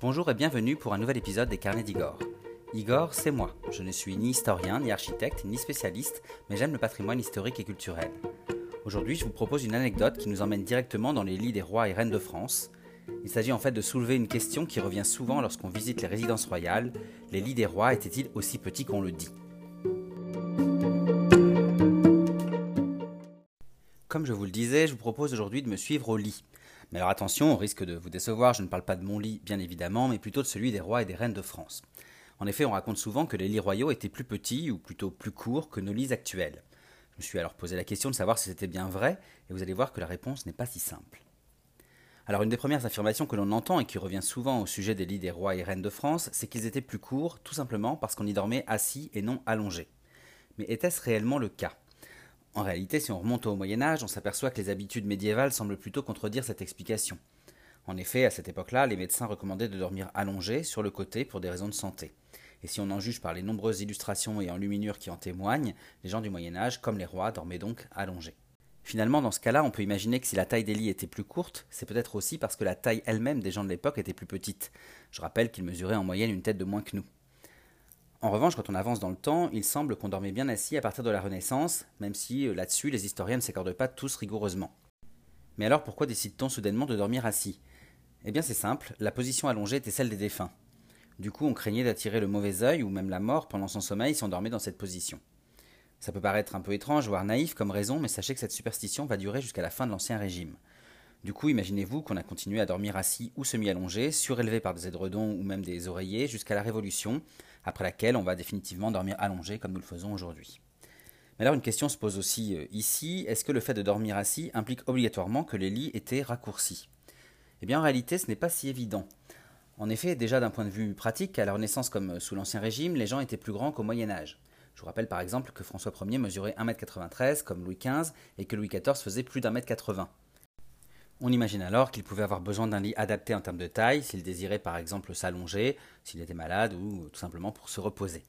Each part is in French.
Bonjour et bienvenue pour un nouvel épisode des Carnets d'Igor. Igor, c'est moi. Je ne suis ni historien, ni architecte, ni spécialiste, mais j'aime le patrimoine historique et culturel. Aujourd'hui, je vous propose une anecdote qui nous emmène directement dans les lits des rois et reines de France. Il s'agit en fait de soulever une question qui revient souvent lorsqu'on visite les résidences royales. Les lits des rois étaient-ils aussi petits qu'on le dit? Comme je vous le disais, je vous propose aujourd'hui de me suivre au lit. Mais alors attention, on risque de vous décevoir, je ne parle pas de mon lit bien évidemment, mais plutôt de celui des rois et des reines de France. En effet, on raconte souvent que les lits royaux étaient plus petits, ou plutôt plus courts, que nos lits actuels. Je me suis alors posé la question de savoir si c'était bien vrai, et vous allez voir que la réponse n'est pas si simple. Alors une des premières affirmations que l'on entend et qui revient souvent au sujet des lits des rois et reines de France, c'est qu'ils étaient plus courts, tout simplement parce qu'on y dormait assis et non allongé. Mais était-ce réellement le cas? En réalité, si on remonte au Moyen Âge, on s'aperçoit que les habitudes médiévales semblent plutôt contredire cette explication. En effet, à cette époque-là, les médecins recommandaient de dormir allongé sur le côté pour des raisons de santé. Et si on en juge par les nombreuses illustrations et enluminures qui en témoignent, les gens du Moyen Âge, comme les rois, dormaient donc allongés. Finalement, dans ce cas-là, on peut imaginer que si la taille des lits était plus courte, c'est peut-être aussi parce que la taille elle-même des gens de l'époque était plus petite. Je rappelle qu'ils mesuraient en moyenne une tête de moins que nous. En revanche, quand on avance dans le temps, il semble qu'on dormait bien assis à partir de la Renaissance, même si euh, là-dessus les historiens ne s'accordent pas tous rigoureusement. Mais alors pourquoi décide-t-on soudainement de dormir assis? Eh bien c'est simple, la position allongée était celle des défunts. Du coup, on craignait d'attirer le mauvais œil ou même la mort pendant son sommeil si on dormait dans cette position. Ça peut paraître un peu étrange, voire naïf comme raison, mais sachez que cette superstition va durer jusqu'à la fin de l'Ancien Régime. Du coup, imaginez-vous qu'on a continué à dormir assis ou semi-allongé, surélevé par des édredons ou même des oreillers jusqu'à la Révolution, après laquelle on va définitivement dormir allongé comme nous le faisons aujourd'hui. Mais alors une question se pose aussi euh, ici, est-ce que le fait de dormir assis implique obligatoirement que les lits étaient raccourcis? Eh bien en réalité ce n'est pas si évident. En effet, déjà d'un point de vue pratique, à la Renaissance comme sous l'Ancien Régime, les gens étaient plus grands qu'au Moyen Âge. Je vous rappelle par exemple que François Ier mesurait 1m93 comme Louis XV et que Louis XIV faisait plus d'un mètre 80. On imagine alors qu'il pouvait avoir besoin d'un lit adapté en termes de taille, s'il désirait par exemple s'allonger, s'il était malade ou tout simplement pour se reposer.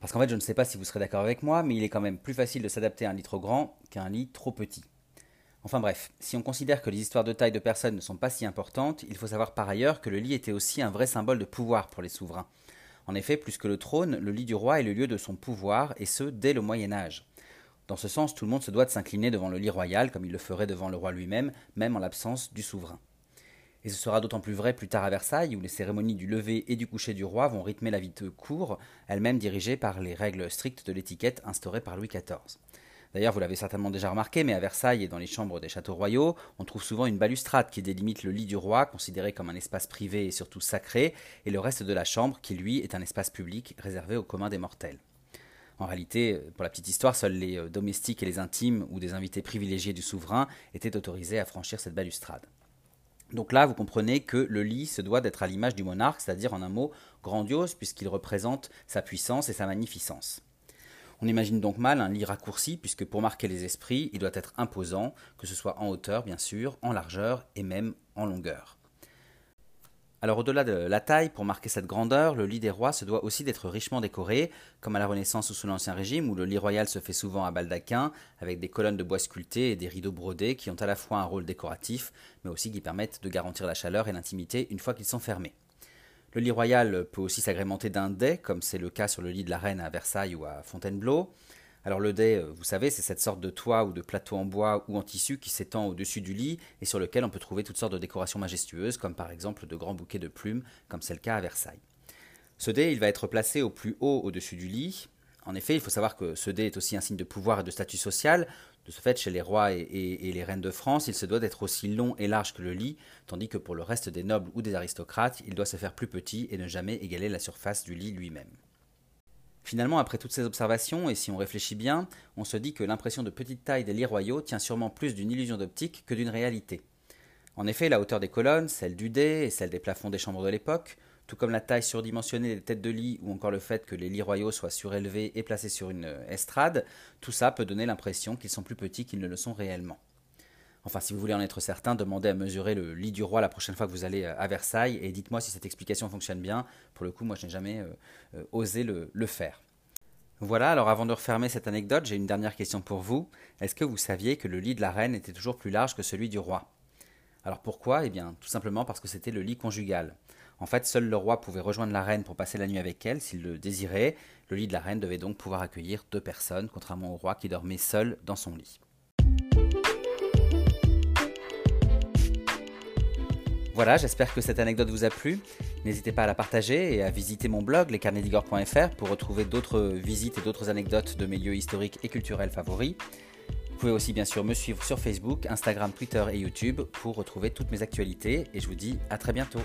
Parce qu'en fait, je ne sais pas si vous serez d'accord avec moi, mais il est quand même plus facile de s'adapter à un lit trop grand qu'à un lit trop petit. Enfin bref, si on considère que les histoires de taille de personnes ne sont pas si importantes, il faut savoir par ailleurs que le lit était aussi un vrai symbole de pouvoir pour les souverains. En effet, plus que le trône, le lit du roi est le lieu de son pouvoir, et ce, dès le Moyen Âge. Dans ce sens, tout le monde se doit de s'incliner devant le lit royal, comme il le ferait devant le roi lui-même, même en l'absence du souverain. Et ce sera d'autant plus vrai plus tard à Versailles, où les cérémonies du lever et du coucher du roi vont rythmer la vie de cour, elle-même dirigée par les règles strictes de l'étiquette instaurées par Louis XIV. D'ailleurs, vous l'avez certainement déjà remarqué, mais à Versailles et dans les chambres des châteaux royaux, on trouve souvent une balustrade qui délimite le lit du roi, considéré comme un espace privé et surtout sacré, et le reste de la chambre, qui lui est un espace public réservé au commun des mortels. En réalité, pour la petite histoire, seuls les euh, domestiques et les intimes ou des invités privilégiés du souverain étaient autorisés à franchir cette balustrade. Donc là, vous comprenez que le lit se doit d'être à l'image du monarque, c'est-à-dire en un mot grandiose, puisqu'il représente sa puissance et sa magnificence. On imagine donc mal un lit raccourci, puisque pour marquer les esprits, il doit être imposant, que ce soit en hauteur bien sûr, en largeur et même en longueur. Alors au-delà de la taille, pour marquer cette grandeur, le lit des rois se doit aussi d'être richement décoré, comme à la Renaissance ou sous l'Ancien Régime, où le lit royal se fait souvent à baldaquin, avec des colonnes de bois sculptées et des rideaux brodés qui ont à la fois un rôle décoratif, mais aussi qui permettent de garantir la chaleur et l'intimité une fois qu'ils sont fermés. Le lit royal peut aussi s'agrémenter d'un dais, comme c'est le cas sur le lit de la reine à Versailles ou à Fontainebleau. Alors le dais, euh, vous savez, c'est cette sorte de toit ou de plateau en bois ou en tissu qui s'étend au-dessus du lit et sur lequel on peut trouver toutes sortes de décorations majestueuses, comme par exemple de grands bouquets de plumes, comme c'est le cas à Versailles. Ce dais, il va être placé au plus haut au-dessus du lit. En effet, il faut savoir que ce dais est aussi un signe de pouvoir et de statut social. De ce fait, chez les rois et les reines de France, il se doit d'être aussi long et large que le lit, tandis que pour le reste des nobles ou des aristocrates, il doit se faire plus petit et ne jamais égaler la surface du lit lui-même. Finalement, après toutes ces observations, et si on réfléchit bien, on se dit que l'impression de petite taille des lits royaux tient sûrement plus d'une illusion d'optique que d'une réalité. En effet, la hauteur des colonnes, celle du dé et celle des plafonds des chambres de l'époque, tout comme la taille surdimensionnée des têtes de lit ou encore le fait que les lits royaux soient surélevés et placés sur une estrade, tout ça peut donner l'impression qu'ils sont plus petits qu'ils ne le sont réellement. Enfin, si vous voulez en être certain, demandez à mesurer le lit du roi la prochaine fois que vous allez euh, à Versailles et dites-moi si cette explication fonctionne bien. Pour le coup, moi, je n'ai jamais euh, euh, osé le, le faire. Voilà, alors avant de refermer cette anecdote, j'ai une dernière question pour vous. Est-ce que vous saviez que le lit de la reine était toujours plus large que celui du roi? Alors pourquoi? Eh bien, tout simplement parce que c'était le lit conjugal. En fait, seul le roi pouvait rejoindre la reine pour passer la nuit avec elle s'il le désirait. Le lit de la reine devait donc pouvoir accueillir deux personnes, contrairement au roi qui dormait seul dans son lit. Voilà, j'espère que cette anecdote vous a plu. N'hésitez pas à la partager et à visiter mon blog lescarnedigore.fr pour retrouver d'autres visites et d'autres anecdotes de mes lieux historiques et culturels favoris. Vous pouvez aussi bien sûr me suivre sur Facebook, Instagram, Twitter et YouTube pour retrouver toutes mes actualités et je vous dis à très bientôt.